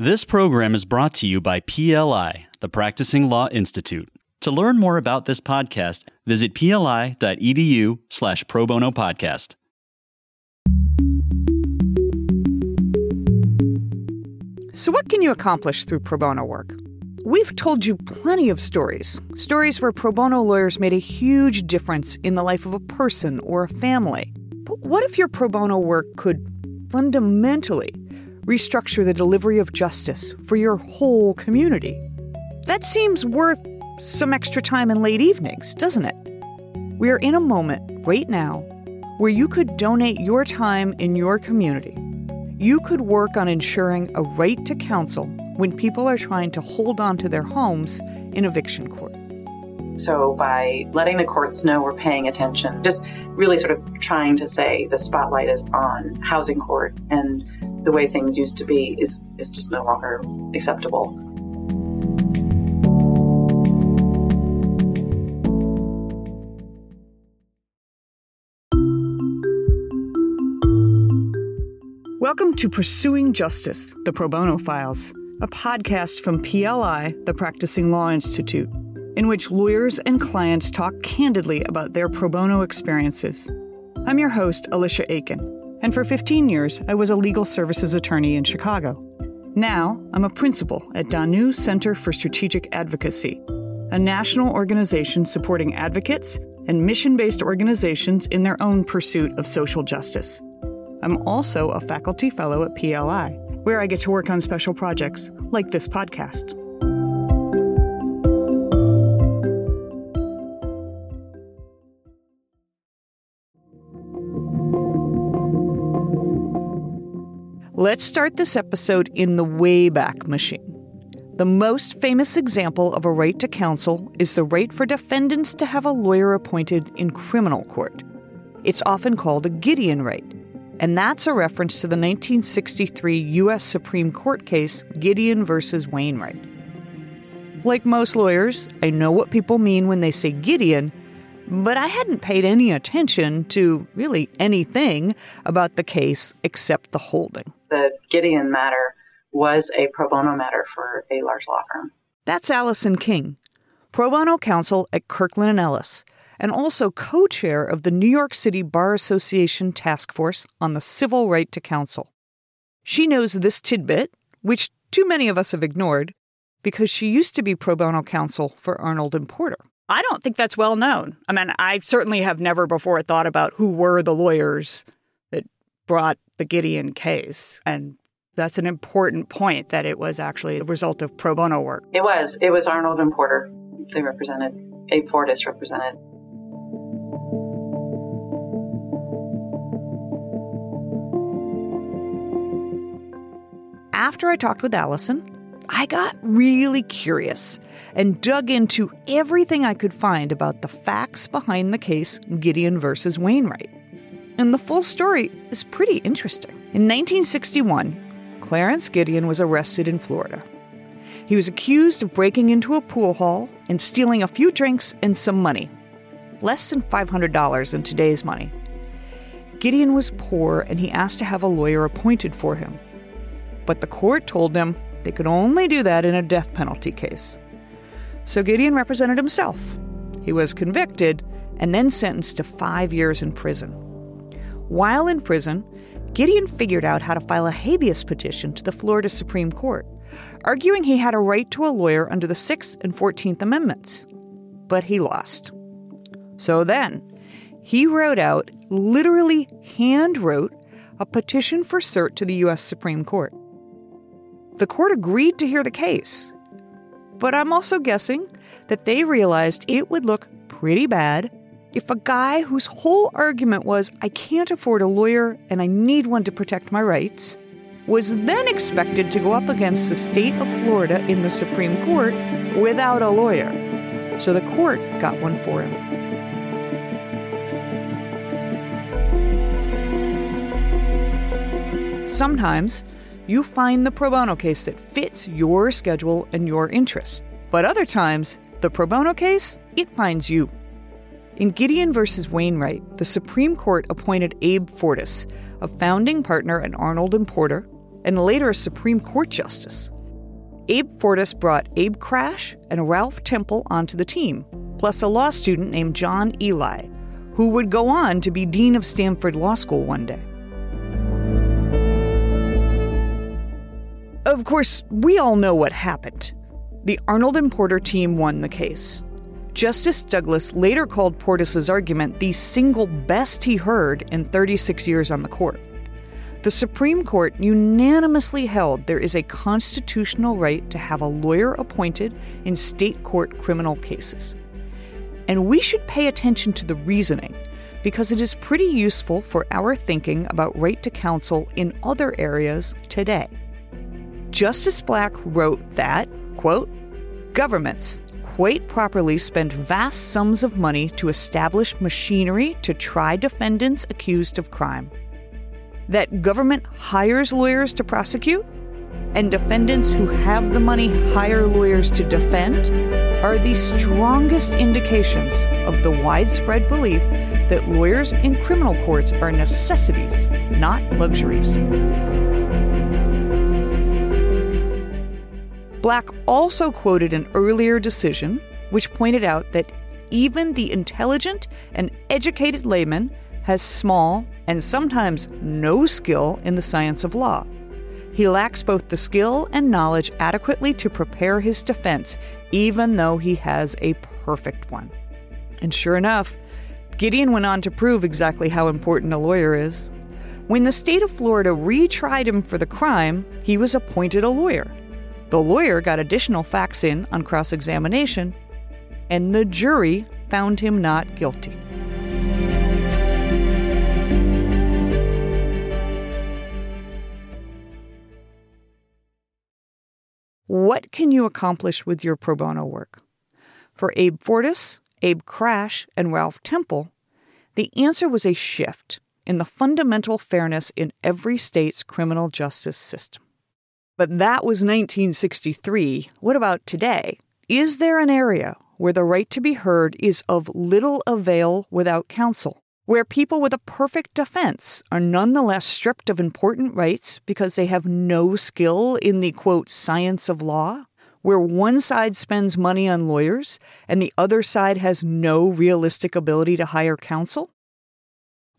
This program is brought to you by PLI, the Practicing Law Institute. To learn more about this podcast, visit pli.edu slash pro bono podcast. So, what can you accomplish through pro bono work? We've told you plenty of stories. Stories where pro bono lawyers made a huge difference in the life of a person or a family. But what if your pro bono work could fundamentally restructure the delivery of justice for your whole community? That seems worth some extra time in late evenings, doesn't it? We are in a moment right now where you could donate your time in your community. You could work on ensuring a right to counsel when people are trying to hold on to their homes in eviction court. So, by letting the courts know we're paying attention, just really sort of trying to say the spotlight is on housing court and the way things used to be is, is just no longer acceptable. Welcome to Pursuing Justice, the Pro Bono Files a podcast from PLI, the Practicing Law Institute, in which lawyers and clients talk candidly about their pro bono experiences. I'm your host, Alicia Aiken, and for 15 years I was a legal services attorney in Chicago. Now I'm a principal at Danu Center for Strategic Advocacy, a national organization supporting advocates and mission based organizations in their own pursuit of social justice. I'm also a faculty fellow at PLI where I get to work on special projects like this podcast. Let's start this episode in the Wayback Machine. The most famous example of a right to counsel is the right for defendants to have a lawyer appointed in criminal court. It's often called a Gideon right and that's a reference to the 1963 U.S. Supreme Court case Gideon versus Wainwright. Like most lawyers, I know what people mean when they say Gideon, but I hadn't paid any attention to really anything about the case except the holding. The Gideon matter was a pro bono matter for a large law firm. That's Allison King, pro bono counsel at Kirkland and Ellis and also co chair of the New York City Bar Association Task Force on the Civil Right to Counsel. She knows this tidbit, which too many of us have ignored, because she used to be pro bono counsel for Arnold and Porter. I don't think that's well known. I mean, I certainly have never before thought about who were the lawyers that brought the Gideon case. And that's an important point that it was actually a result of pro bono work. It was. It was Arnold and Porter. They represented, Abe Fortas represented after I talked with Allison, I got really curious and dug into everything I could find about the facts behind the case Gideon versus Wainwright. And the full story is pretty interesting. In 1961, Clarence Gideon was arrested in Florida. He was accused of breaking into a pool hall and stealing a few drinks and some money. Less than $500 in today's money. Gideon was poor and he asked to have a lawyer appointed for him but the court told him they could only do that in a death penalty case. So Gideon represented himself. He was convicted and then sentenced to five years in prison. While in prison, Gideon figured out how to file a habeas petition to the Florida Supreme Court, arguing he had a right to a lawyer under the 6th and 14th Amendments. But he lost. So then, he wrote out, literally hand wrote, a petition for cert to the U.S. Supreme Court. The court agreed to hear the case. But I'm also guessing that they realized it would look pretty bad if a guy whose whole argument was, I can't afford a lawyer and I need one to protect my rights, was then expected to go up against the state of Florida in the Supreme Court without a lawyer. So the court got one for him. Sometimes you find the pro bono case that fits your schedule and your interests. But other times, the pro bono case, it finds you. In Gideon versus Wainwright, the Supreme Court appointed Abe Fortas, a founding partner at Arnold and Porter, and later a Supreme Court justice. Abe Fortas brought Abe Krash and Ralph Temple onto the team, plus a law student named John Ely, who would go on to be dean of Stanford Law School one day. Of course, we all know what happened. The Arnold and Porter team won the case. Justice Douglas later called Fortas's argument the single best he heard in 36 years on the court. The Supreme Court unanimously held there is a constitutional right to have a lawyer appointed in state court criminal cases. And we should pay attention to the reasoning because it is pretty useful for our thinking about right to counsel in other areas today. Justice Black wrote that, quote, governments quite properly spend vast sums of money to establish machinery to try defendants accused of crime. That government hires lawyers to prosecute, and defendants who have the money hire lawyers to defend, are the strongest indications of the widespread belief that lawyers in criminal courts are necessities, not luxuries. Black also quoted an earlier decision which pointed out that even the intelligent and educated layman has small and sometimes no skill in the science of law. He lacks both the skill and knowledge adequately to prepare his defense, even though he has a perfect one. And sure enough, Gideon went on to prove exactly how important a lawyer is. When the state of Florida retried him for the crime, he was appointed a lawyer. The lawyer got additional facts in on cross examination, and the jury found him not guilty. What can you accomplish with your pro bono work? For Abe Fortas, Abe Krash, and Ralph Temple, the answer was a shift in the fundamental fairness in every state's criminal justice system. But that was 1963. What about today? Is there an area where the right to be heard is of little avail without counsel? Where people with a perfect defense are nonetheless stripped of important rights because they have no skill in the quote science of law? Where one side spends money on lawyers and the other side has no realistic ability to hire counsel?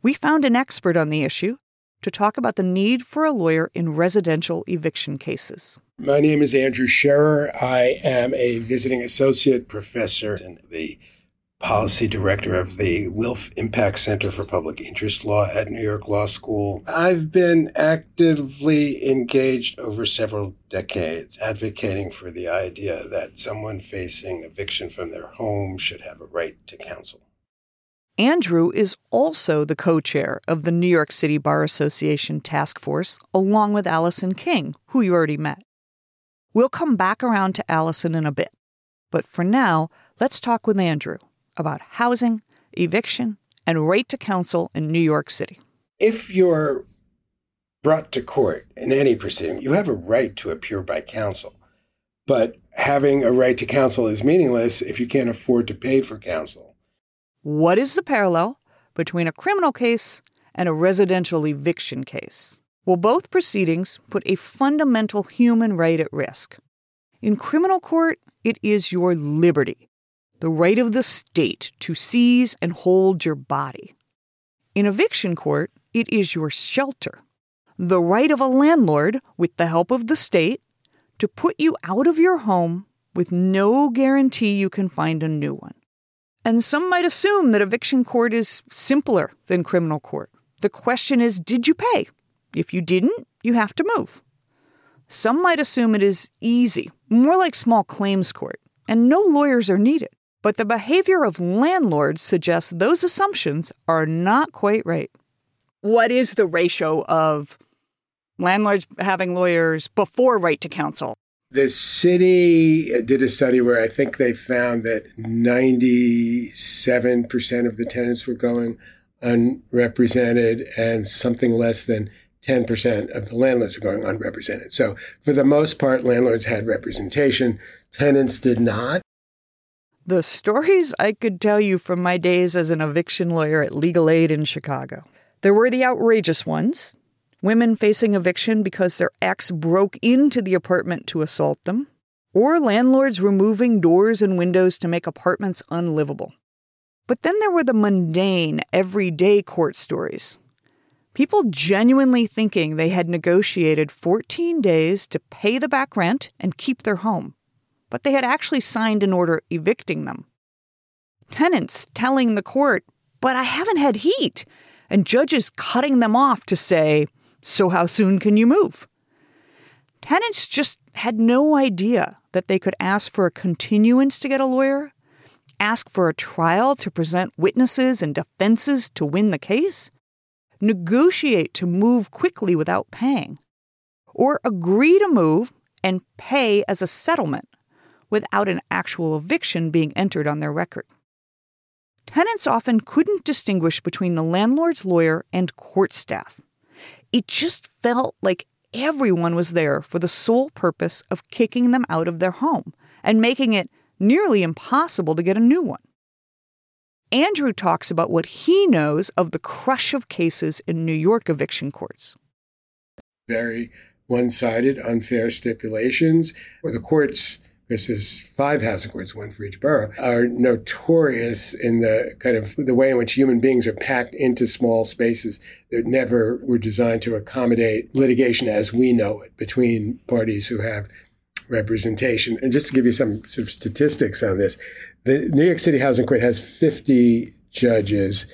We found an expert on the issue to talk about the need for a lawyer in residential eviction cases. My name is Andrew Scherer. I am a visiting associate professor and the policy director of the Wilf Impact Center for Public Interest Law at New York Law School. I've been actively engaged over several decades advocating for the idea that someone facing eviction from their home should have a right to counsel. Andrew is also the co chair of the New York City Bar Association Task Force, along with Allison King, who you already met. We'll come back around to Allison in a bit, but for now, let's talk with Andrew about housing, eviction, and right to counsel in New York City. If you're brought to court in any proceeding, you have a right to appear by counsel. But having a right to counsel is meaningless if you can't afford to pay for counsel. What is the parallel between a criminal case and a residential eviction case? Well, both proceedings put a fundamental human right at risk. In criminal court, it is your liberty, the right of the state to seize and hold your body. In eviction court, it is your shelter, the right of a landlord, with the help of the state, to put you out of your home with no guarantee you can find a new one. And some might assume that eviction court is simpler than criminal court. The question is did you pay? If you didn't, you have to move. Some might assume it is easy, more like small claims court, and no lawyers are needed. But the behavior of landlords suggests those assumptions are not quite right. What is the ratio of landlords having lawyers before right to counsel the city uh, did a study where I think they found that 97% of the tenants were going unrepresented and something less than 10% of the landlords were going unrepresented. So, for the most part, landlords had representation, tenants did not. The stories I could tell you from my days as an eviction lawyer at Legal Aid in Chicago. There were the outrageous ones, women facing eviction because their ex broke into the apartment to assault them, or landlords removing doors and windows to make apartments unlivable. But then there were the mundane, everyday court stories. People genuinely thinking they had negotiated 14 days to pay the back rent and keep their home, but they had actually signed an order evicting them. Tenants telling the court, but I haven't had heat, and judges cutting them off to say, so how soon can you move? Tenants just had no idea that they could ask for a continuance to get a lawyer, ask for a trial to present witnesses and defenses to win the case, negotiate to move quickly without paying, or agree to move and pay as a settlement without an actual eviction being entered on their record. Tenants often couldn't distinguish between the landlord's lawyer and court staff. It just felt like everyone was there for the sole purpose of kicking them out of their home and making it nearly impossible to get a new one. Andrew talks about what he knows of the crush of cases in New York eviction courts. Very one sided, unfair stipulations, where the courts, because there's five housing courts, one for each borough, are notorious in the kind of the way in which human beings are packed into small spaces that never were designed to accommodate litigation as we know it between parties who have representation. And just to give you some sort of statistics on this, the New York City Housing Court has 50 judges.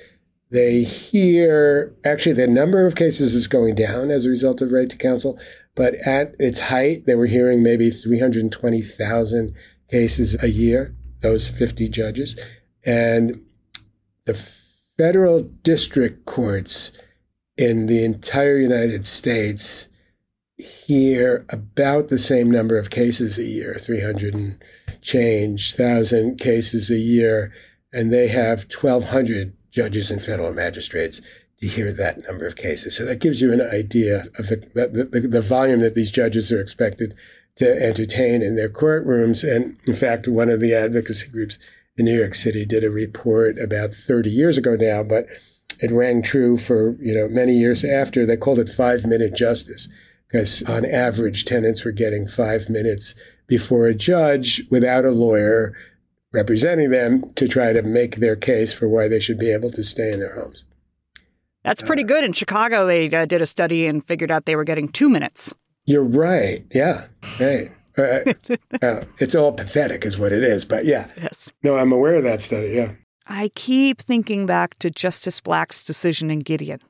They hear, actually, the number of cases is going down as a result of right to counsel, but at its height, they were hearing maybe 320,000 cases a year, those 50 judges. And the federal district courts in the entire United States hear about the same number of cases a year, 300 and change thousand cases a year, and they have 1,200 judges and federal magistrates to hear that number of cases. So that gives you an idea of the, the, the, volume that these judges are expected to entertain in their courtrooms. And in fact, one of the advocacy groups in New York City did a report about 30 years ago now, but it rang true for you know many years after. They called it five minute justice because on average, tenants were getting five minutes before a judge without a lawyer representing them to try to make their case for why they should be able to stay in their homes. That's pretty good. In Chicago, they uh, did a study and figured out they were getting two minutes. You're right. Yeah. Right. Uh, uh, it's all pathetic, is what it is. But yeah. Yes. No, I'm aware of that study. Yeah. I keep thinking back to Justice Black's decision in Gideon.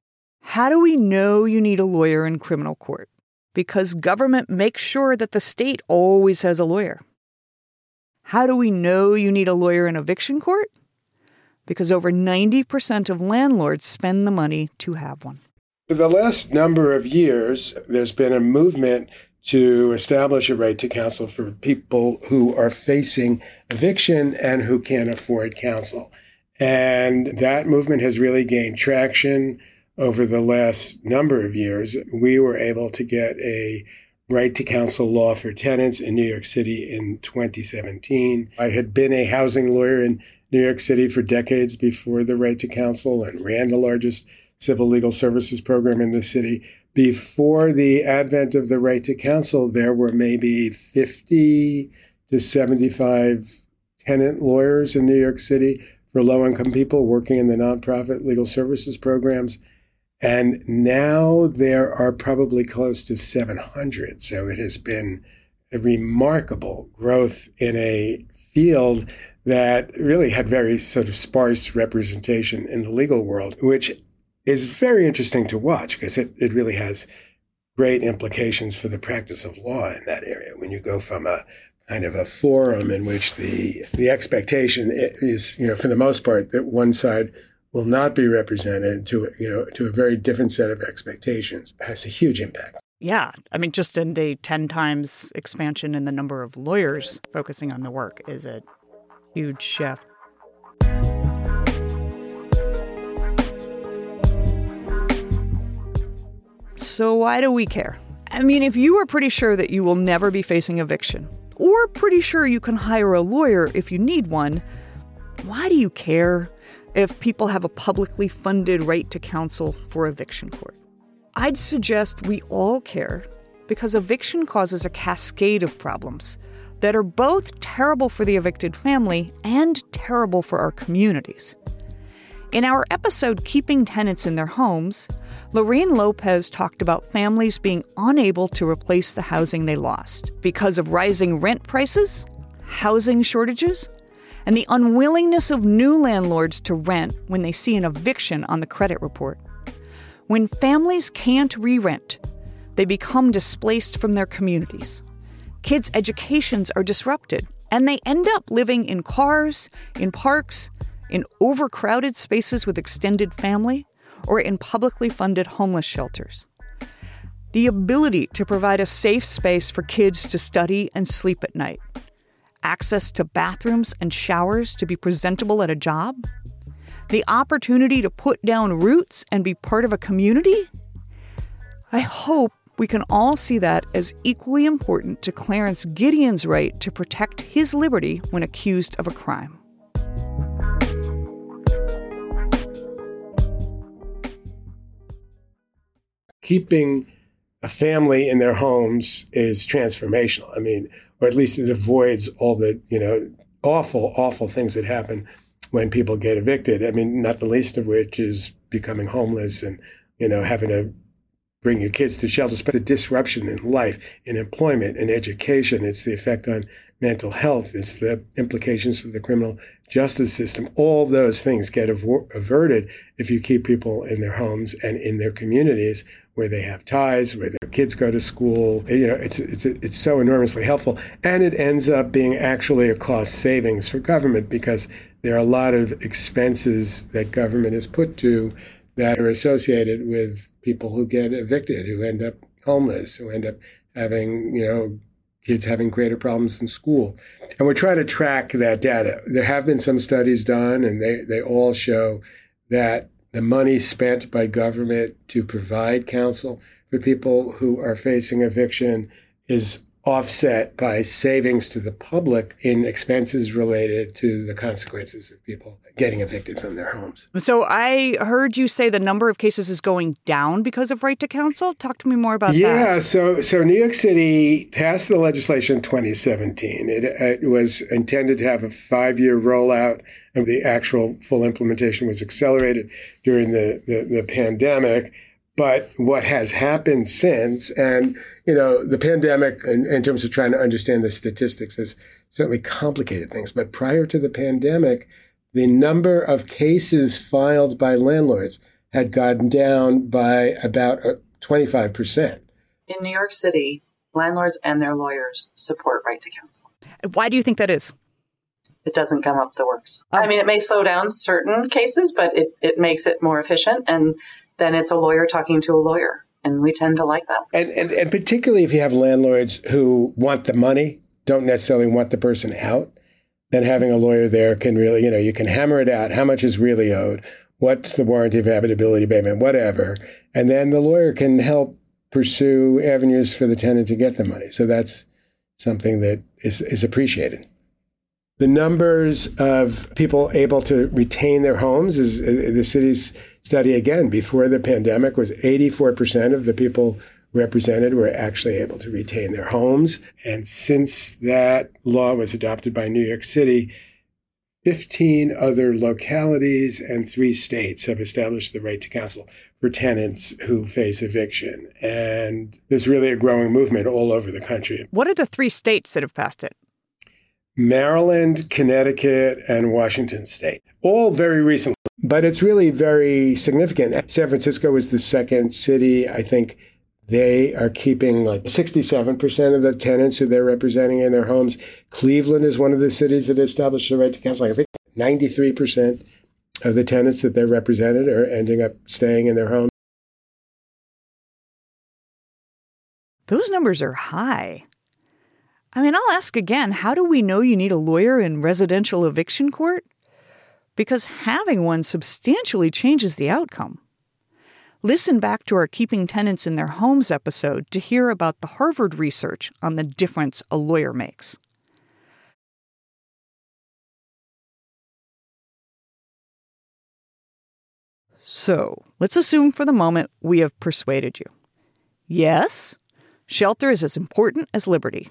How do we know you need a lawyer in criminal court? because government makes sure that the state always has a lawyer. How do we know you need a lawyer in eviction court? Because over 90% of landlords spend the money to have one. For the last number of years, there's been a movement to establish a right to counsel for people who are facing eviction and who can't afford counsel. And that movement has really gained traction over the last number of years, we were able to get a right to counsel law for tenants in New York City in 2017. I had been a housing lawyer in New York City for decades before the right to counsel and ran the largest civil legal services program in the city. Before the advent of the right to counsel, there were maybe 50 to 75 tenant lawyers in New York City for low income people working in the nonprofit legal services programs. And now there are probably close to 700. So it has been a remarkable growth in a field that really had very sort of sparse representation in the legal world, which is very interesting to watch because it, it really has great implications for the practice of law in that area. When you go from a kind of a forum in which the the expectation is, you know, for the most part, that one side will not be represented to you know to a very different set of expectations it has a huge impact. Yeah, I mean, just in the ten times expansion in the number of lawyers focusing on the work is a huge shift. So why do we care? I mean, if you are pretty sure that you will never be facing eviction, or pretty sure you can hire a lawyer if you need one, why do you care? If people have a publicly funded right to counsel for eviction court. I'd suggest we all care because eviction causes a cascade of problems that are both terrible for the evicted family and terrible for our communities. In our episode Keeping Tenants in Their Homes, Lorraine Lopez talked about families being unable to replace the housing they lost because of rising rent prices, housing shortages, and the unwillingness of new landlords to rent when they see an eviction on the credit report. When families can't re rent, they become displaced from their communities. Kids' educations are disrupted, and they end up living in cars, in parks, in overcrowded spaces with extended family, or in publicly funded homeless shelters. The ability to provide a safe space for kids to study and sleep at night, access to bathrooms and showers to be presentable at a job, the opportunity to put down roots and be part of a community. I hope we can all see that as equally important to Clarence Gideon's right to protect his liberty when accused of a crime. keeping a family in their homes is transformational. I mean, or at least it avoids all the, you know, awful, awful things that happen when people get evicted. I mean, not the least of which is becoming homeless and, you know, having to bring your kids to shelters. But the disruption in life, in employment, in education, it's the effect on mental health, it's the implications for the criminal justice system. All those things get averted if you keep people in their homes and in their communities where they have ties, where their kids go to school. You know, it's it's it's so enormously helpful, and it ends up being actually a cost savings for government because there are a lot of expenses that government is put to that are associated with people who get evicted, who end up homeless, who end up having you know kids having greater problems in school. And we're trying to track that data. There have been some studies done, and they, they all show that the money spent by government to provide counsel for people who are facing eviction is offset by savings to the public in expenses related to the consequences of people getting evicted from their homes. So I heard you say the number of cases is going down because of right to counsel. Talk to me more about yeah, that. Yeah, so so New York City passed the legislation in 2017. It, it was intended to have a five-year rollout, and the actual full implementation was accelerated during the, the, the pandemic. But what has happened since, and you know, the pandemic, in, in, terms of trying to understand the statistics, has certainly complicated things. But prior to the pandemic, the number of cases filed by landlords had gone down by about uh, twenty five percent. In New York City, landlords and their lawyers support right to counsel. Why do you think that is? It doesn't come up the works. Oh. I mean, it may slow down certain cases, but it, it makes it more efficient. And then it's a lawyer talking to a lawyer. And we tend to like that. And, and, and particularly if you have landlords who want the money, don't necessarily want the person out, then having a lawyer there can really, you know, you can hammer it out. How much is really owed? What's the warranty of habitability payment? Whatever. And then the lawyer can help pursue avenues for the tenant to get the money. So that's something that is, is appreciated. The numbers of people able to retain their homes is uh, the city's study again before the pandemic was 84% of the people represented were actually able to retain their homes. And since that law was adopted by New York City, 15 other localities and three states have established the right to counsel for tenants who face eviction. And there's really a growing movement all over the country. What are the three states that have passed it? Maryland, Connecticut, and Washington state, all very recently. But it's really very significant. San Francisco is the second city. I think they are keeping like 67% of the tenants who they're representing in their homes. Cleveland is one of the cities that established the right to counsel. I think 93% of the tenants that they're represented are ending up staying in their homes. Those numbers are high. I mean, I'll ask again how do we know you need a lawyer in residential eviction court? Because having one substantially changes the outcome. Listen back to our Keeping Tenants in Their Homes episode to hear about the Harvard research on the difference a lawyer makes. So let's assume for the moment we have persuaded you. Yes, shelter is as important as liberty.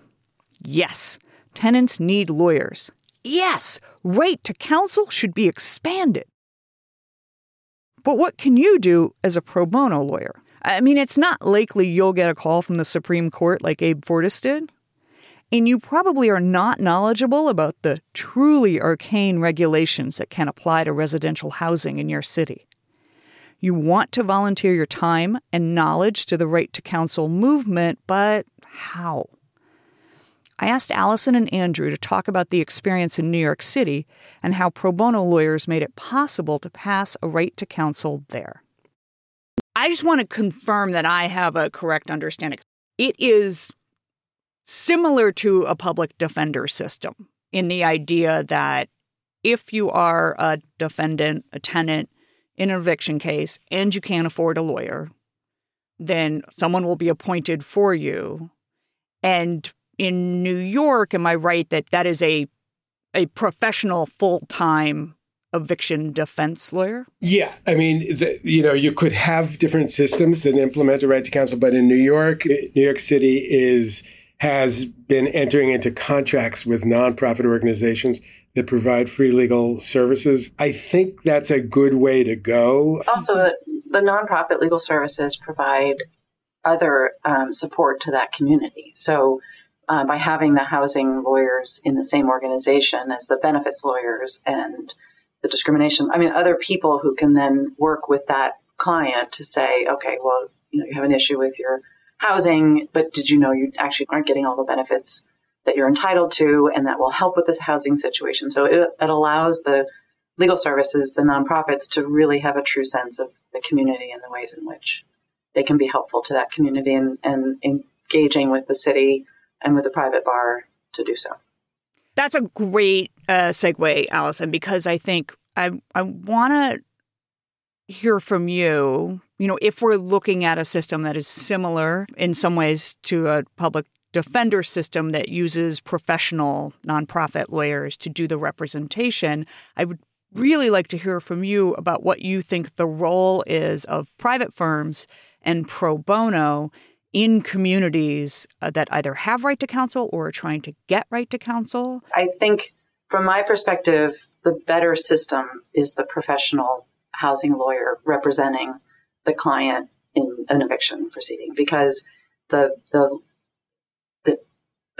Yes, tenants need lawyers. Yes, right to counsel should be expanded. But what can you do as a pro bono lawyer? I mean, it's not likely you'll get a call from the Supreme Court like Abe Fortas did. And you probably are not knowledgeable about the truly arcane regulations that can apply to residential housing in your city. You want to volunteer your time and knowledge to the Right to Counsel movement, but how? I asked Allison and Andrew to talk about the experience in New York City and how pro bono lawyers made it possible to pass a right to counsel there. I just want to confirm that I have a correct understanding. It is similar to a public defender system in the idea that if you are a defendant, a tenant in an eviction case, and you can't afford a lawyer, then someone will be appointed for you. And in New York, am I right that that is a a professional full time eviction defense lawyer? Yeah, I mean, the, you know, you could have different systems that implement a right to counsel, but in New York, New York City is has been entering into contracts with nonprofit organizations that provide free legal services. I think that's a good way to go. Also, the, the nonprofit legal services provide other um, support to that community. So uh, by having the housing lawyers in the same organization as the benefits lawyers and the discrimination. I mean, other people who can then work with that client to say, okay, well, you know, you have an issue with your housing, but did you know you actually aren't getting all the benefits that you're entitled to, and that will help with this housing situation. So it, it allows the legal services, the nonprofits, to really have a true sense of the community and the ways in which they can be helpful to that community and, and engaging with the city and with a private bar to do so. That's a great uh, segue, Allison, because I think I I want to hear from you. You know, if we're looking at a system that is similar in some ways to a public defender system that uses professional nonprofit lawyers to do the representation, I would really like to hear from you about what you think the role is of private firms and pro bono in communities uh, that either have right to counsel or are trying to get right to counsel? I think, from my perspective, the better system is the professional housing lawyer representing the client in an eviction proceeding because the the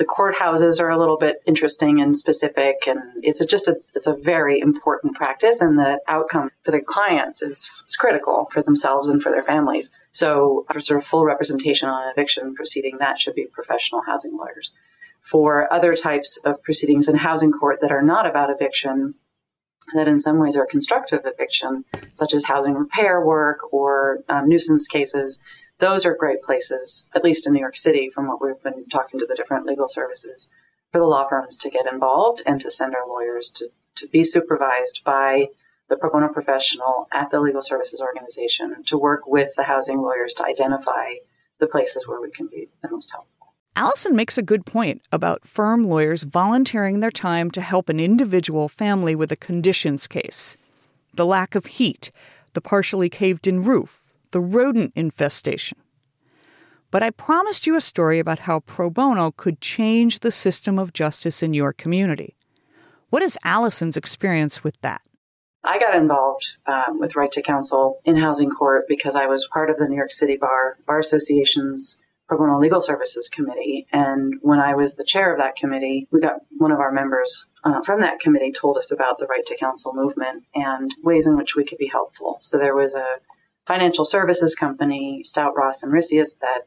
the courthouses are a little bit interesting and specific and it's a, just a it's a very important practice and the outcome for the clients is, is critical for themselves and for their families. So for sort of full representation on an eviction proceeding that should be professional housing lawyers. For other types of proceedings in housing court that are not about eviction that in some ways are constructive eviction such as housing repair work or um, nuisance cases those are great places, at least in New York City, from what we've been talking to the different legal services, for the law firms to get involved and to send our lawyers to, to be supervised by the pro bono professional at the legal services organization to work with the housing lawyers to identify the places where we can be the most helpful. Allison makes a good point about firm lawyers volunteering their time to help an individual family with a conditions case. The lack of heat, the partially caved in roof, the rodent infestation. But I promised you a story about how pro bono could change the system of justice in your community. What is Allison's experience with that? I got involved um, with Right to Counsel in housing court because I was part of the New York City Bar Bar Association's Pro Bono Legal Services Committee. And when I was the chair of that committee, we got one of our members uh, from that committee told us about the Right to Counsel movement and ways in which we could be helpful. So there was a financial services company, Stout Ross and Risius, that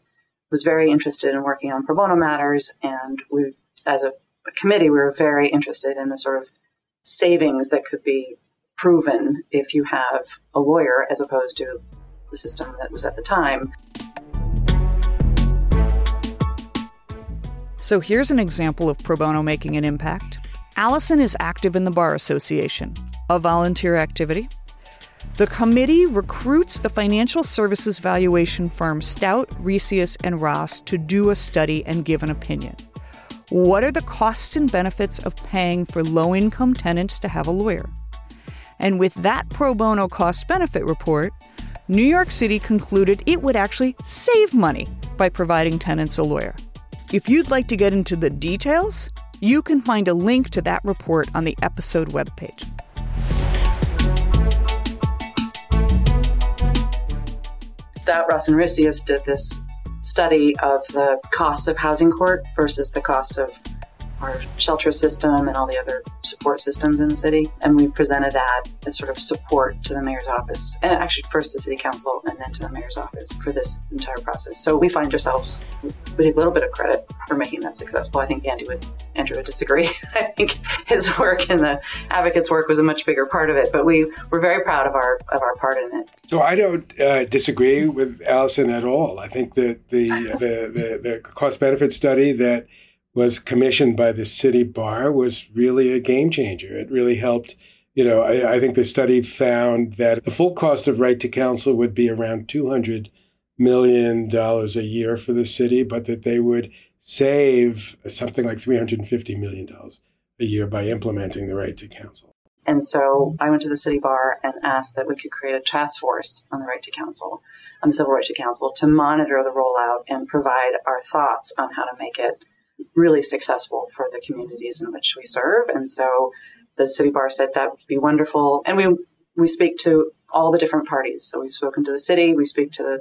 was very interested in working on pro bono matters. And we, as a, a committee, we were very interested in the sort of savings that could be proven if you have a lawyer as opposed to the system that was at the time. So here's an example of pro bono making an impact. Allison is active in the Bar Association, a volunteer activity the committee recruits the financial services valuation firm Stout, Risius, and Ross to do a study and give an opinion. What are the costs and benefits of paying for low income tenants to have a lawyer? And with that pro bono cost benefit report, New York City concluded it would actually save money by providing tenants a lawyer. If you'd like to get into the details, you can find a link to that report on the episode webpage. Stout, Ross, and Risius did this study of the costs of housing court versus the cost of our shelter system and all the other support systems in the city. And we presented that as sort of support to the mayor's office, and actually first to city council and then to the mayor's office for this entire process. So we find ourselves with a little bit of credit for making that successful. I think Andy would Andrew would disagree. I think his work and the advocates' work was a much bigger part of it, but we were very proud of our of our part in it. So I don't uh, disagree with Allison at all. I think that the the, the, the cost benefit study that was commissioned by the city bar was really a game changer. It really helped. You know, I, I, think the study found that the full cost of right to counsel would be around two hundred million dollars a year for the city, but that they would save something like three hundred and fifty million dollars a year by implementing the right to counsel. And so I went to the city bar and asked that we could create a task force on the right to counsel, on the civil right to counsel, to monitor the rollout and provide our thoughts on how to make it really successful for the communities in which we serve. And so the city bar said that would be wonderful. And we we speak to all the different parties. So we've spoken to the city, we speak to the,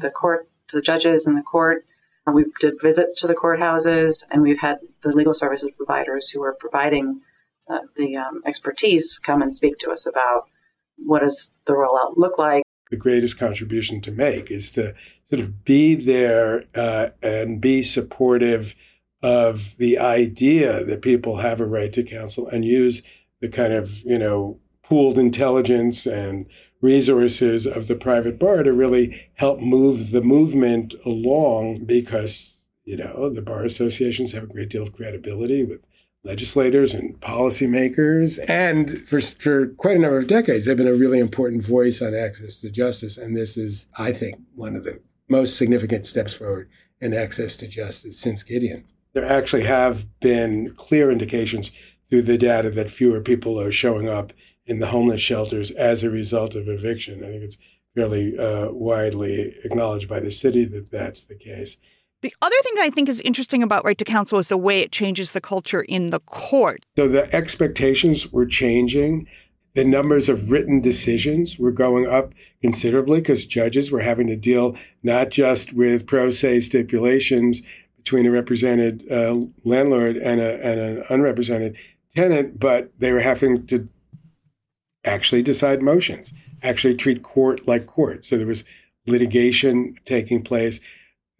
the court, to the judges in the court. we've did visits to the courthouses, and we've had the legal services providers who are providing uh, the um, expertise come and speak to us about what does the rollout look like. The greatest contribution to make is to sort of be there uh, and be supportive of the idea that people have a right to counsel and use the kind of, you know, pooled intelligence and resources of the private bar to really help move the movement along because, you know, the bar associations have a great deal of credibility with legislators and policymakers. And for, for quite a number of decades, they've been a really important voice on access to justice. And this is, I think, one of the most significant steps forward in access to justice since Gideon there actually have been clear indications through the data that fewer people are showing up in the homeless shelters as a result of eviction. I think it's fairly uh, widely acknowledged by the city that that's the case. The other thing that I think is interesting about right to counsel is the way it changes the culture in the court. So the expectations were changing. The numbers of written decisions were going up considerably because judges were having to deal not just with pro se stipulations between a represented uh, landlord and, a, and an unrepresented tenant, but they were having to actually decide motions, actually treat court like court. So there was litigation taking place.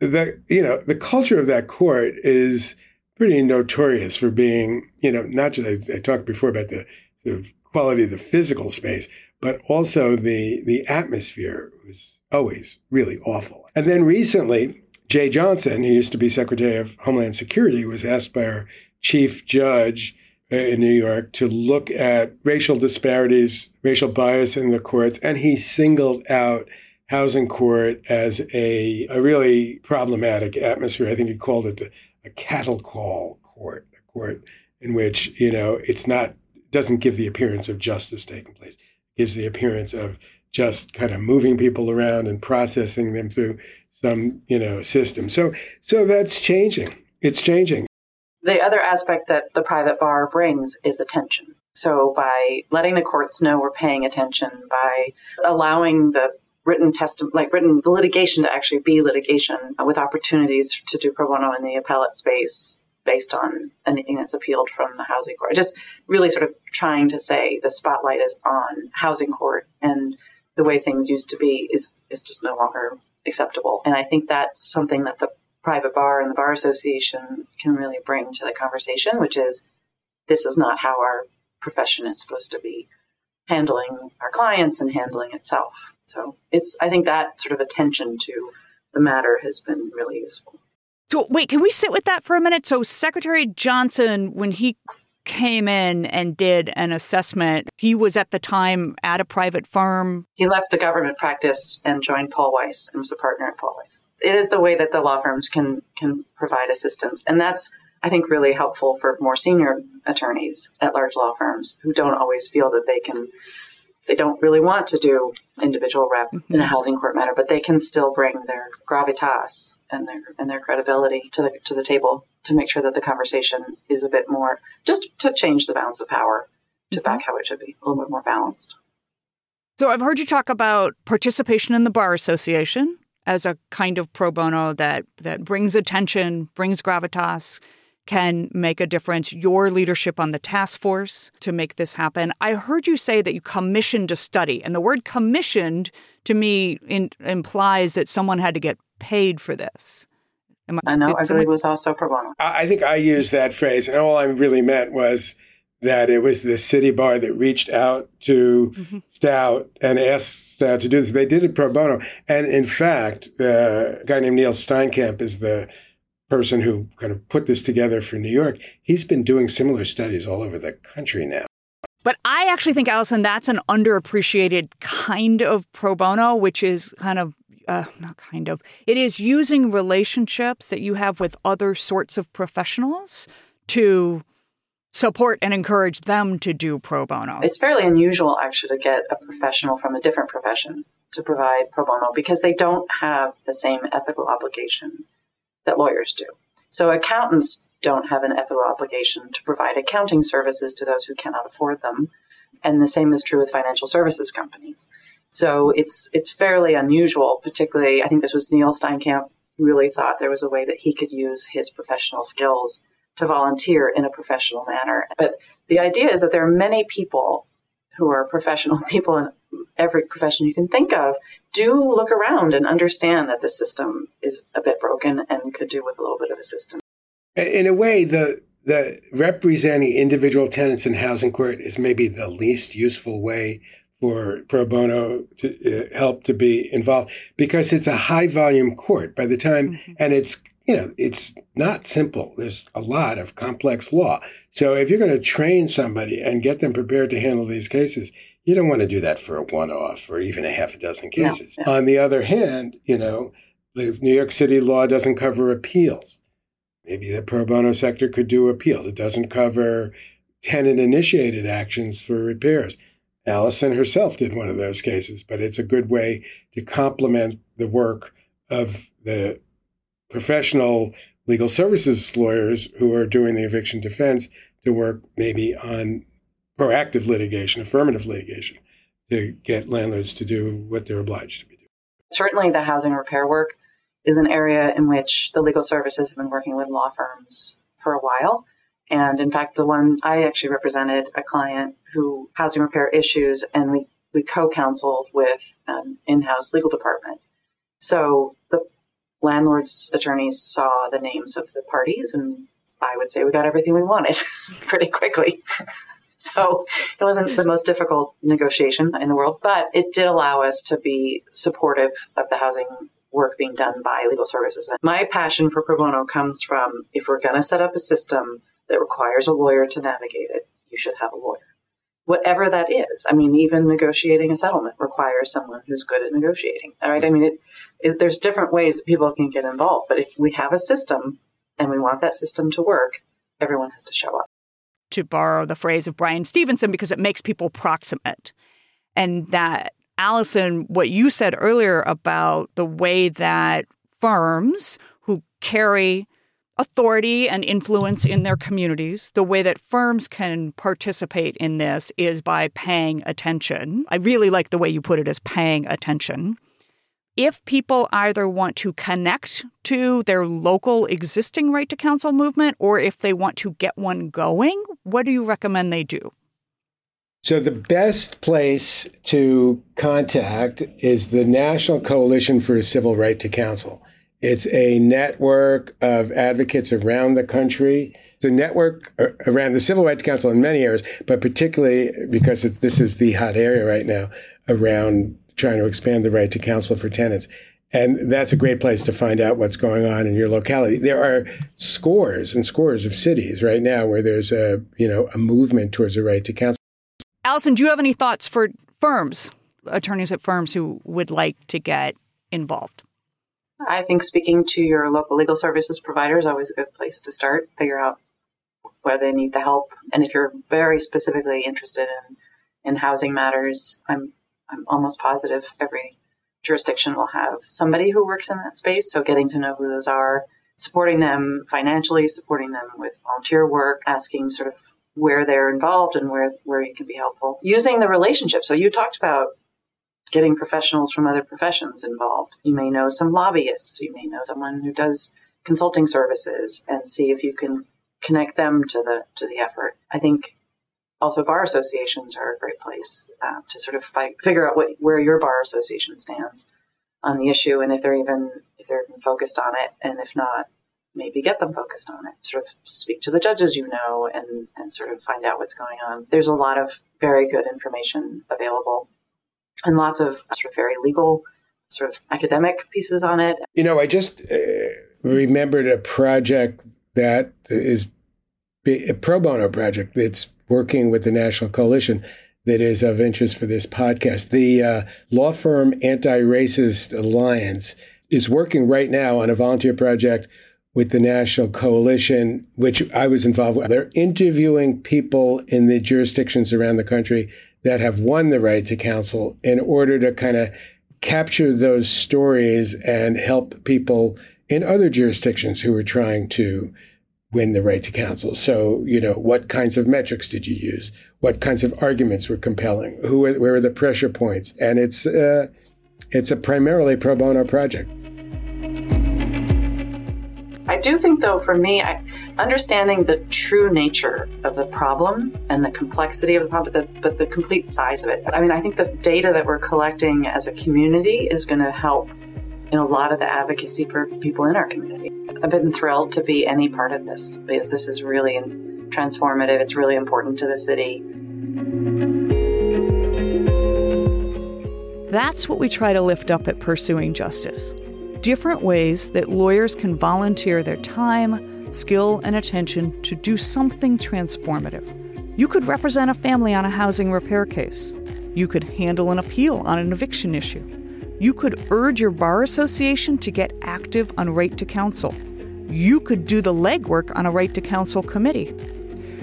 The you know the culture of that court is pretty notorious for being you know not just I, I talked before about the sort of quality of the physical space, but also the the atmosphere was always really awful. And then recently, Jeh Johnson, who used to be Secretary of Homeland Security, was asked by our chief judge uh, in New York to look at racial disparities, racial bias in the courts, and he singled out housing court as a, a really problematic atmosphere. I think he called it the, a cattle call court, a court in which, you know, it's not, doesn't give the appearance of justice taking place. It gives the appearance of just kind of moving people around and processing them through some you know system. So so that's changing. It's changing. The other aspect that the private bar brings is attention. So by letting the courts know we're paying attention, by allowing the written testimony, like written the litigation to actually be litigation with opportunities to do pro bono in the appellate space based on anything that's appealed from the housing court. Just really sort of trying to say the spotlight is on housing court and the way things used to be is is just no longer acceptable. And I think that's something that the private bar and the bar association can really bring to the conversation, which is this is not how our profession is supposed to be handling our clients and handling itself. So it's I think that sort of attention to the matter has been really useful. So wait, can we sit with that for a minute? So Secretary Johnson, when he came in and did an assessment. He was at the time at a private firm. He left the government practice and joined Paul Weiss and was a partner at Paul Weiss. It is the way that the law firms can can provide assistance, and that's I think really helpful for more senior attorneys at large law firms who don't always feel that they can they don't really want to do individual rep mm-hmm. in a housing court matter, but they can still bring their gravitas and their and their credibility to the to the table to make sure that the conversation is a bit more just to change the balance of power to mm-hmm. back how it should be a little bit more balanced. So I've heard you talk about participation in the bar association as a kind of pro bono that that brings attention, brings gravitas, can make a difference. Your leadership on the task force to make this happen. I heard you say that you commissioned a study, and the word commissioned to me in, implies that someone had to get paid for this. I, I, know. I believe it was also pro bono. I think I used that phrase, and all I really meant was that it was the city bar that reached out to mm-hmm. Stout and asked Stout to do this. They did it pro bono, and in fact, uh, a guy named Neil Steinkamp is the person who kind of put this together for New York, he's been doing similar studies all over the country now. But I actually think, Allison, that's an underappreciated kind of pro bono, which is kind of, uh, not kind of, it is using relationships that you have with other sorts of professionals to support and encourage them to do pro bono. It's fairly unusual, actually, to get a professional from a different profession to provide pro bono because they don't have the same ethical obligation that lawyers do. So accountants don't have an ethical obligation to provide accounting services to those who cannot afford them. And the same is true with financial services companies. So it's it's fairly unusual, particularly I think this was Neil Steinkamp really thought there was a way that he could use his professional skills to volunteer in a professional manner. But the idea is that there are many people who are professional people in every profession you can think of, do look around and understand that the system is a bit broken and could do with a little bit of a system. In a way, the the representing individual tenants in housing court is maybe the least useful way for pro bono to uh, help to be involved because it's a high volume court by the time mm-hmm. and it's you know it's not simple there's a lot of complex law so if you're going to train somebody and get them prepared to handle these cases you don't want to do that for a one off or even a half a dozen cases. No. On the other hand, you know, the New York City law doesn't cover appeals. Maybe the pro bono sector could do appeals. It doesn't cover tenant initiated actions for repairs. Allison herself did one of those cases, but it's a good way to complement the work of the professional legal services lawyers who are doing the eviction defense to work maybe on proactive litigation, affirmative litigation, to get landlords to do what they're obliged to be doing. Certainly, the housing repair work is an area in which the legal services have been working with law firms for a while. And in fact, the one I actually represented a client who housing repair issues, and we, we co counseled with um, an in house legal department. So the landlord's attorneys saw the names of the parties, and I would say we got everything we wanted pretty quickly. So it wasn't the most difficult negotiation in the world, but it did allow us to be supportive of the housing work being done by legal services. My passion for pro bono comes from if we're going to set up a system that requires a lawyer to navigate it, you should have a lawyer. Whatever that is. I mean, even negotiating a settlement requires someone who's good at negotiating. All right. I mean, it, it, there's different ways that people can get involved, but if we have a system and we want that system to work, everyone has to show up to borrow the phrase of Bryan Stevenson, because it makes people proximate. And that, Allison, what you said earlier about the way that firms who carry authority and influence in their communities. The way that firms can participate in this is by paying attention. I really like the way you put it as paying attention if people either want to connect to their local existing right to counsel movement or if they want to get one going, what do you recommend they do? So, the best place to contact is the National Coalition for a Civil Right to Counsel. It's a network of advocates around the country. It's a network uh, around the civil Rights Council in many areas, but particularly because this is the hot area right now around trying to expand the right to counsel for tenants. And that's a great place to find out what's going on in your locality. There are scores and scores of cities right now where there's a, you know, a movement towards a right to counsel. Allison, do you have any thoughts for firms, attorneys at firms who would like to get involved? I think speaking to your local legal services provider is always a good place to start. Figure out where they need the help. And if you're very specifically interested in in housing matters. I'm I'm almost positive every jurisdiction will have somebody who works in that space. So getting to know who those are, supporting them financially, supporting them with volunteer work, asking sort of where they're involved and where where you can be helpful. Using the relationship. So you talked about getting professionals from other professions involved. You may know some lobbyists, you may know someone who does consulting services and see if you can connect them to the to the effort. I think also bar associations are a great place uh, to sort of fight, figure out what, where your bar association stands on the issue and if they're even if they're even focused on it. And if not maybe get them focused on it. Sort of speak to the judges you know and and sort of find out what's going on. There's a lot of very good information available and lots of sort of very legal sort of academic pieces on it you know i just uh, remembered a project that is a pro bono project that's working with the National Coalition that is of interest for this podcast. The uh, law firm Anti Racist Alliance is working right now on a volunteer project with the National Coalition, which I was involved with. They're interviewing people in the jurisdictions around the country that have won the right to counsel in order to kind of capture those stories and help people in other jurisdictions who are trying to win the right to counsel. So, you know, what kinds of metrics did you use? What kinds of arguments were compelling? Who, where were the pressure points? And it's, uh, it's a primarily pro bono project. Do think, though, for me, I, understanding the true nature of the problem and the complexity of the problem, but the, but the complete size of it. I mean, I think the data that we're collecting as a community is going to help in a lot of the advocacy for people in our community. I've been thrilled to be any part of this because this is really transformative. It's really important to the city. That's what we try to lift up at Pursuing Justice. Different ways that lawyers can volunteer their time, skill, and attention to do something transformative. You could represent a family on a housing repair case. You could handle an appeal on an eviction issue. You could urge your bar association to get active on right to counsel. You could do the legwork on a right to counsel committee.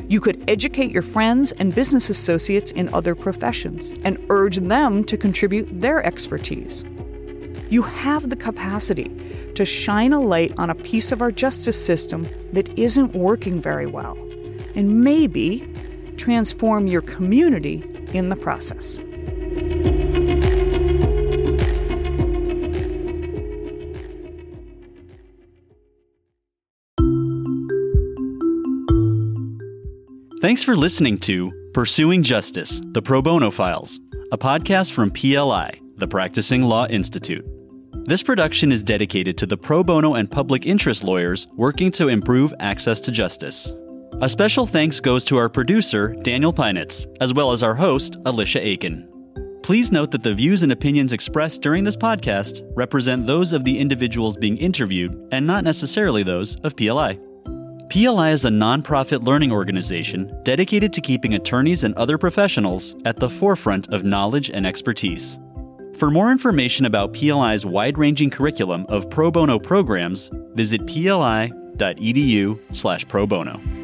You could educate your friends and business associates in other professions and urge them to contribute their expertise. You have the capacity to shine a light on a piece of our justice system that isn't working very well, and maybe transform your community in the process. Thanks for listening to Pursuing Justice, the Pro Bono Files, a podcast from PLI, the Practicing Law Institute. This production is dedicated to the pro bono and public interest lawyers working to improve access to justice. A special thanks goes to our producer, Daniel Pinitz, as well as our host, Alicia Aiken. Please note that the views and opinions expressed during this podcast represent those of the individuals being interviewed and not necessarily those of PLI. PLI is a nonprofit learning organization dedicated to keeping attorneys and other professionals at the forefront of knowledge and expertise. For more information about PLI's wide ranging curriculum of pro bono programs, visit pli.edu slash pro bono.